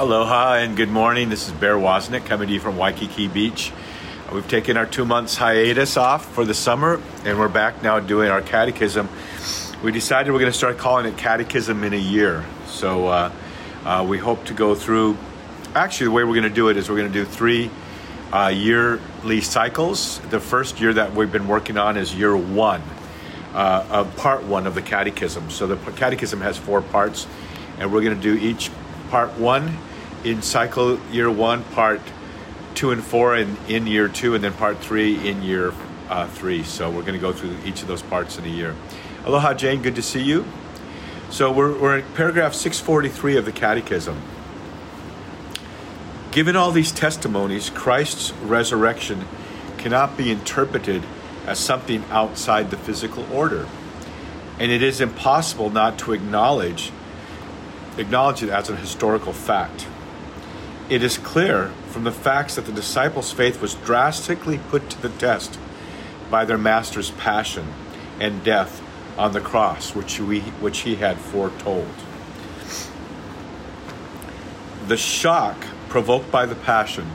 Aloha and good morning. This is Bear Wozniak coming to you from Waikiki Beach. We've taken our two months hiatus off for the summer and we're back now doing our catechism. We decided we're going to start calling it Catechism in a Year. So uh, uh, we hope to go through, actually, the way we're going to do it is we're going to do three uh, yearly cycles. The first year that we've been working on is year one uh, of part one of the catechism. So the catechism has four parts, and we're going to do each part one in cycle year one, part two and four in, in year two, and then part three in year uh, three. So we're going to go through each of those parts in a year. Aloha, Jane. Good to see you. So we're, we're in paragraph 643 of the catechism. Given all these testimonies, Christ's resurrection cannot be interpreted as something outside the physical order. And it is impossible not to acknowledge acknowledge it as a historical fact. It is clear from the facts that the disciples' faith was drastically put to the test by their master's passion and death on the cross, which, we, which he had foretold. The shock provoked by the passion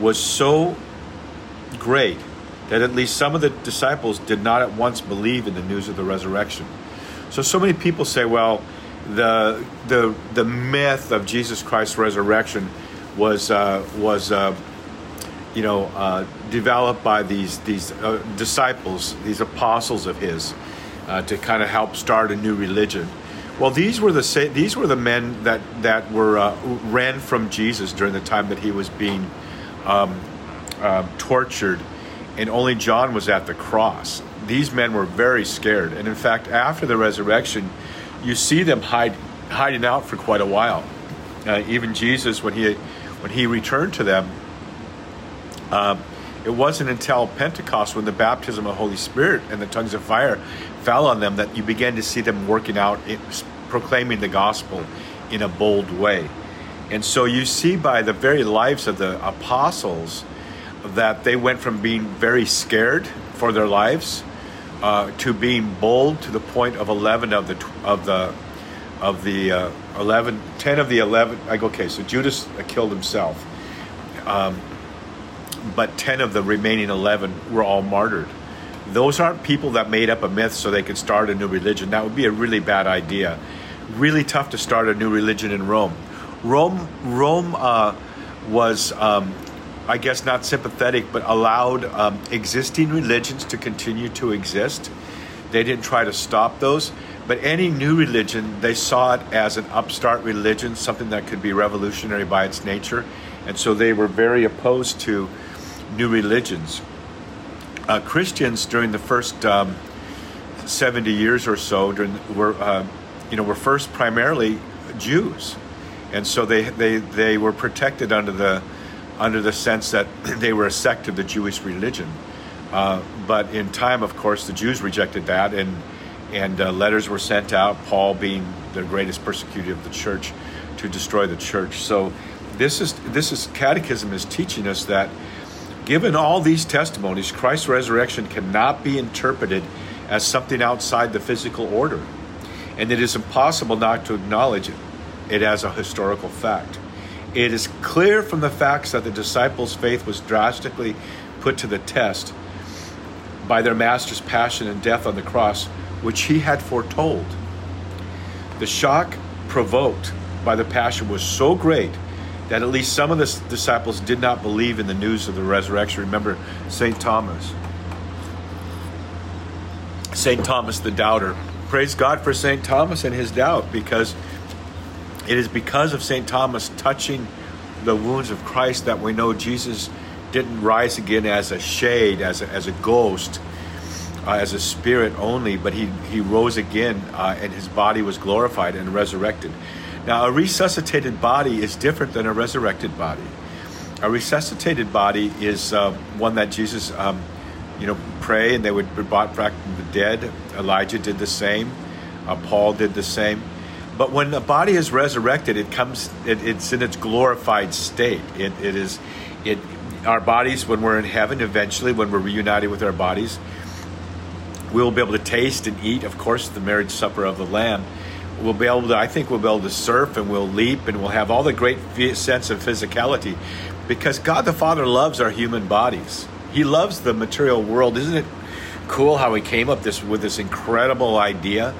was so great that at least some of the disciples did not at once believe in the news of the resurrection. So, so many people say, well, the the the myth of Jesus Christ's resurrection was uh, was uh, you know uh, developed by these these uh, disciples, these apostles of his, uh, to kind of help start a new religion. Well, these were the these were the men that that were uh, ran from Jesus during the time that he was being um, uh, tortured, and only John was at the cross. These men were very scared, and in fact, after the resurrection, you see them hide, hiding out for quite a while. Uh, even Jesus, when he when he returned to them, uh, it wasn't until Pentecost, when the baptism of Holy Spirit and the tongues of fire fell on them, that you began to see them working out, it, proclaiming the gospel in a bold way. And so you see by the very lives of the apostles that they went from being very scared for their lives uh, to being bold to the point of 11 of the of the of the uh, 11 10 of the 11 like okay so judas killed himself. Um, but 10 of the remaining 11 were all martyred. Those aren't people that made up a myth so they could start a new religion. That would be a really bad idea. Really tough to start a new religion in rome. Rome rome uh, was um, I guess not sympathetic, but allowed um, existing religions to continue to exist. They didn't try to stop those. But any new religion, they saw it as an upstart religion, something that could be revolutionary by its nature. And so they were very opposed to new religions. Uh, Christians during the first um, 70 years or so during, were, uh, you know, were first primarily Jews. And so they, they, they were protected under the under the sense that they were a sect of the Jewish religion. Uh, but in time, of course, the Jews rejected that, and and uh, letters were sent out. Paul, being the greatest persecutor of the church, to destroy the church. So this is this is catechism is teaching us that given all these testimonies, Christ's resurrection cannot be interpreted as something outside the physical order, and it is impossible not to acknowledge it, it as a historical fact. It is clear from the facts that the disciples' faith was drastically put to the test by their master's passion and death on the cross, which he had foretold. The shock provoked by the passion was so great that at least some of the disciples did not believe in the news of the resurrection. Remember St. Thomas. St. Thomas the doubter. Praise God for St. Thomas and his doubt because it is because of St. Thomas touching the wounds of Christ that we know Jesus didn't rise again as a shade, as a, as a ghost, uh, as a spirit only, but he, he rose again uh, and his body was glorified and resurrected. Now, a resuscitated body is different than a resurrected body. A resuscitated body is uh, one that Jesus, um, you know, pray and they would be brought back from the dead. Elijah did the same. Uh, Paul did the same. But when the body is resurrected, it comes. It, it's in its glorified state. It, it is. It. Our bodies, when we're in heaven, eventually, when we're reunited with our bodies, we will be able to taste and eat, of course, the marriage supper of the Lamb. we'll be able to. I think we'll be able to surf and we'll leap and we'll have all the great sense of physicality, because God the Father loves our human bodies. He loves the material world. Isn't it cool how He came up this with this incredible idea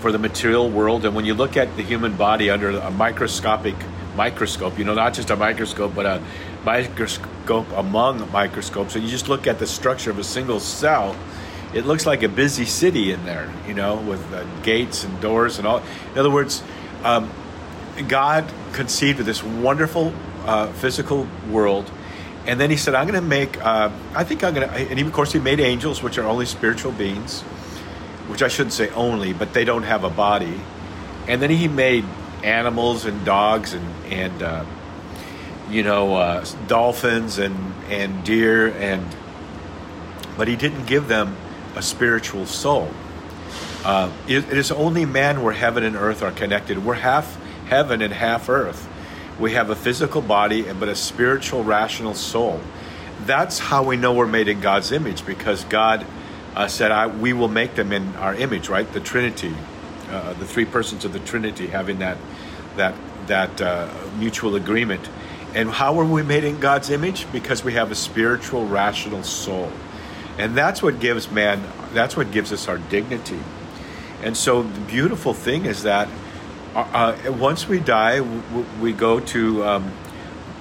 for the material world? And when you look at the human body under a microscopic microscope, you know, not just a microscope, but a microscope among microscopes, and you just look at the structure of a single cell it looks like a busy city in there, you know, with uh, gates and doors and all. In other words, um, God conceived of this wonderful uh, physical world, and then He said, "I'm going to make." Uh, I think I'm going to. And he, of course, He made angels, which are only spiritual beings, which I shouldn't say only, but they don't have a body. And then He made animals and dogs and and uh, you know uh, dolphins and and deer and but he didn't give them a spiritual soul. Uh, it, it is only man where heaven and earth are connected. We're half heaven and half earth. We have a physical body, but a spiritual, rational soul. That's how we know we're made in God's image because God uh, said, I, We will make them in our image, right? The Trinity, uh, the three persons of the Trinity having that, that, that uh, mutual agreement. And how are we made in God's image? Because we have a spiritual, rational soul. And that's what gives man, that's what gives us our dignity. And so the beautiful thing is that uh, uh once we die, we go to um,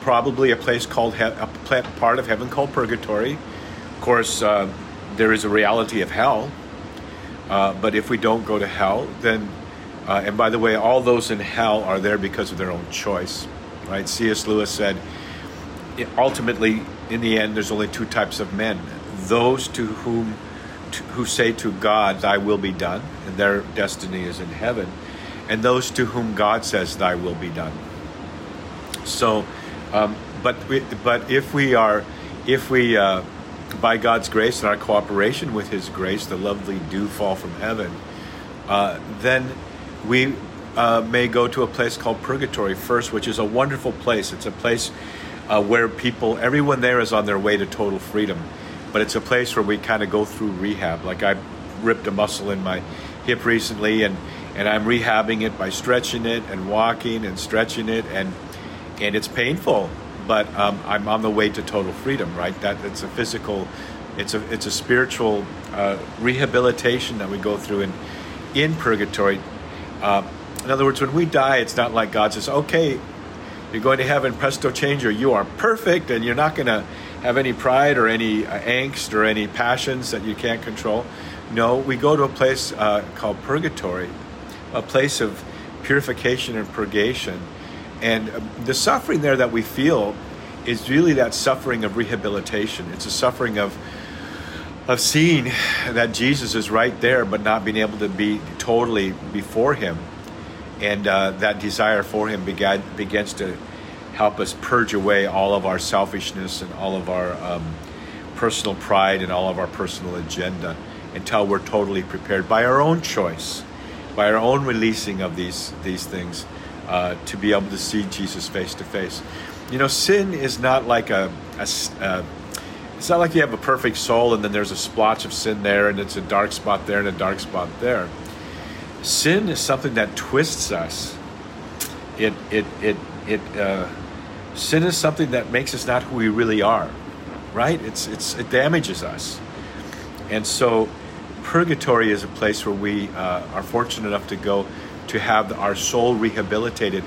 probably a place called, he- a part of heaven called purgatory. Of course, uh, there is a reality of hell. Uh, but if we don't go to hell, then, uh, and by the way, all those in hell are there because of their own choice, right? C.S. Lewis said, ultimately, in the end, there's only two types of men those to whom to, who say to God, Thy will be done, and their destiny is in heaven, and those to whom God says, Thy will be done. So, um, but we, but if we are, if we uh, by God's grace and our cooperation with His grace, the lovely dew fall from heaven, uh, then we uh, may go to a place called purgatory first, which is a wonderful place. It's a place uh, where people, everyone there is on their way to total freedom but it's a place where we kind of go through rehab. Like I ripped a muscle in my hip recently, and and I'm rehabbing it by stretching it and walking and stretching it, and and it's painful, but um, I'm on the way to total freedom. Right? That it's a physical, it's a it's a spiritual uh, rehabilitation that we go through in in purgatory. Uh, in other words, when we die, it's not like God says, "Okay, you're going to heaven, presto changer, you are perfect, and you're not going to." have any pride or any uh, angst or any passions that you can't control. No, we go to a place uh, called purgatory, a place of purification and purgation. And the suffering there that we feel is really that suffering of rehabilitation. It's a suffering of of seeing that Jesus is right there, but not being able to be totally before Him, and uh, that desire for Him began, begins to help us purge away all of our selfishness and all of our um, personal pride and all of our personal agenda until we're totally prepared by our own choice, by our own releasing of these these things, uh, to be able to see Jesus face to face. You know, sin is not like a, a uh, it's not like you have a perfect soul and then there's a splotch of sin there and it's a dark spot there and a dark spot there. Sin is something that twists us. It it it it. Uh, Sin is something that makes us not who we really are, right? It's, it's, it damages us. And so, purgatory is a place where we uh, are fortunate enough to go to have our soul rehabilitated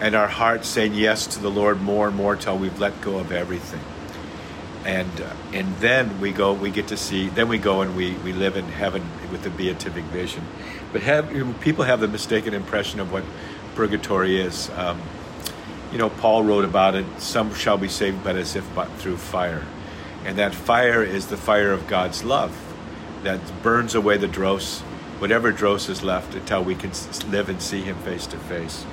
and our heart saying yes to the Lord more and more till we've let go of everything. And, uh, and then we go, we get to see, then we go and we, we live in heaven with the beatific vision. But have, people have the mistaken impression of what purgatory is. Um, you know, Paul wrote about it some shall be saved, but as if but through fire. And that fire is the fire of God's love that burns away the dross, whatever dross is left, until we can live and see Him face to face.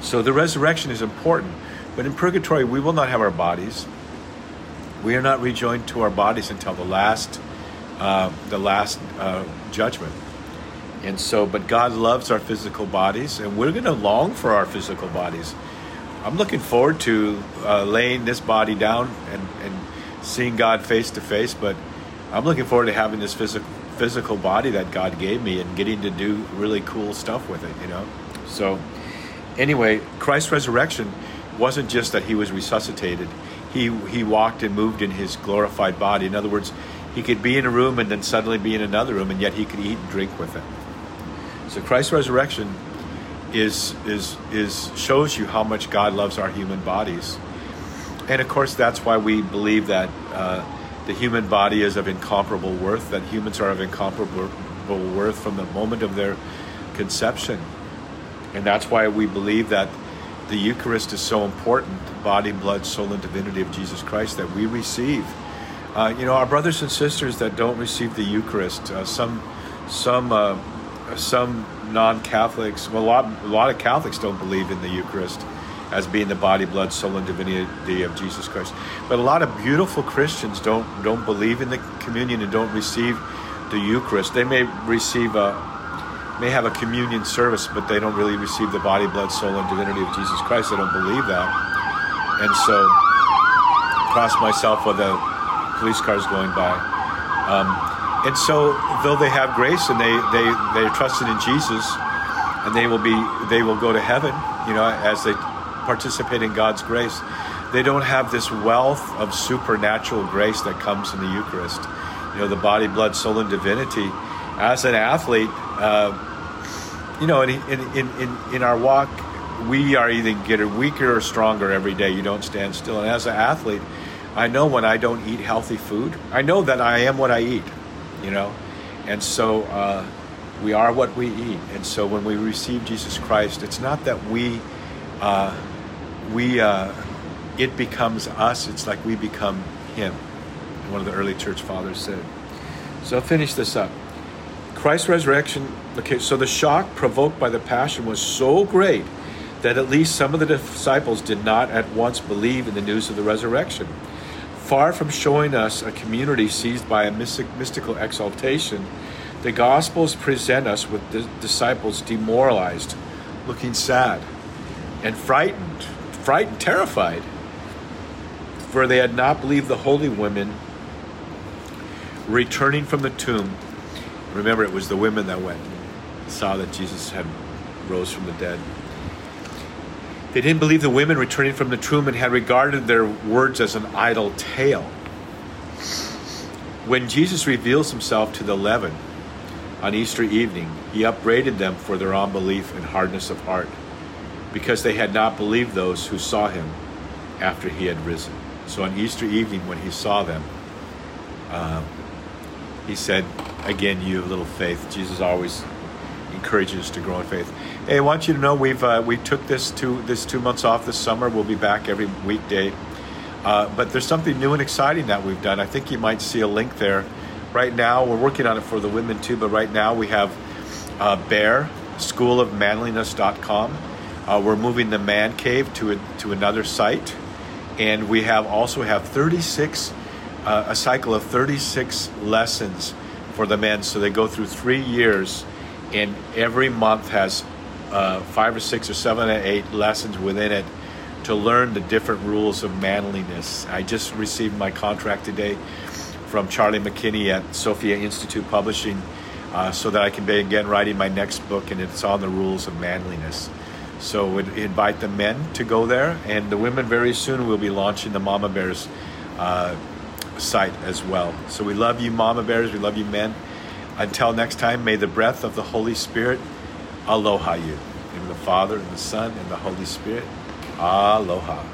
So the resurrection is important. But in purgatory, we will not have our bodies. We are not rejoined to our bodies until the last, uh, the last uh, judgment. And so, but God loves our physical bodies, and we're going to long for our physical bodies. I'm looking forward to uh, laying this body down and, and seeing God face to face, but I'm looking forward to having this physical physical body that God gave me and getting to do really cool stuff with it, you know? So, anyway, Christ's resurrection wasn't just that he was resuscitated, he, he walked and moved in his glorified body. In other words, he could be in a room and then suddenly be in another room, and yet he could eat and drink with it. So, Christ's resurrection is, is, is shows you how much God loves our human bodies. And of course, that's why we believe that. Uh, the human body is of incomparable worth, that humans are of incomparable worth from the moment of their conception. And that's why we believe that the Eucharist is so important the body, blood, soul, and divinity of Jesus Christ that we receive. Uh, you know, our brothers and sisters that don't receive the Eucharist, uh, some, some, uh, some non-Catholics, well, a lot, a lot of Catholics don't believe in the Eucharist as being the body, blood, soul, and divinity of Jesus Christ. But a lot of beautiful Christians don't don't believe in the communion and don't receive the Eucharist. They may receive a may have a communion service, but they don't really receive the body, blood, soul, and divinity of Jesus Christ. They don't believe that, and so cross myself with the police cars going by. Um, and so, though they have grace and they they they're trusting in Jesus, and they will be they will go to heaven, you know, as they participate in God's grace, they don't have this wealth of supernatural grace that comes in the Eucharist. You know, the body, blood, soul, and divinity. As an athlete, uh, you know, in, in, in, in our walk, we are either getting weaker or stronger every day. You don't stand still. And as an athlete, I know when I don't eat healthy food, I know that I am what I eat, you know. And so uh, we are what we eat. And so when we receive Jesus Christ, it's not that we. Uh, we uh, it becomes us. It's like we become Him. One of the early church fathers said. So I'll finish this up. Christ's resurrection. Okay, so the shock provoked by the passion was so great that at least some of the disciples did not at once believe in the news of the resurrection. Far from showing us a community seized by a mystic, mystical exaltation, the Gospels present us with the disciples demoralized, looking sad, and frightened frightened, terrified, for they had not believed the holy women returning from the tomb. Remember, it was the women that went, and saw that Jesus had rose from the dead. They didn't believe the women returning from the tomb and had regarded their words as an idle tale. When Jesus reveals himself to the eleven on Easter evening, he upbraided them for their unbelief and hardness of heart because they had not believed those who saw him after he had risen. So on Easter evening, when he saw them, um, he said, Again, you have little faith. Jesus always encourages us to grow in faith. Hey, I want you to know we've uh, we took this two this two months off this summer. We'll be back every weekday. Uh, but there's something new and exciting that we've done. I think you might see a link there. Right now, we're working on it for the women too, but right now we have uh, Bear, schoolofmanliness.com uh, we're moving the man cave to a, to another site, and we have also have 36 uh, a cycle of 36 lessons for the men. So they go through three years, and every month has uh, five or six or seven or eight lessons within it to learn the different rules of manliness. I just received my contract today from Charlie McKinney at Sophia Institute Publishing. Uh, so that I can begin writing my next book, and it's on the rules of manliness. So we invite the men to go there, and the women very soon will be launching the Mama Bears uh, site as well. So we love you, Mama Bears. We love you, men. Until next time, may the breath of the Holy Spirit aloha you. In the Father, and the Son, and the Holy Spirit. Aloha.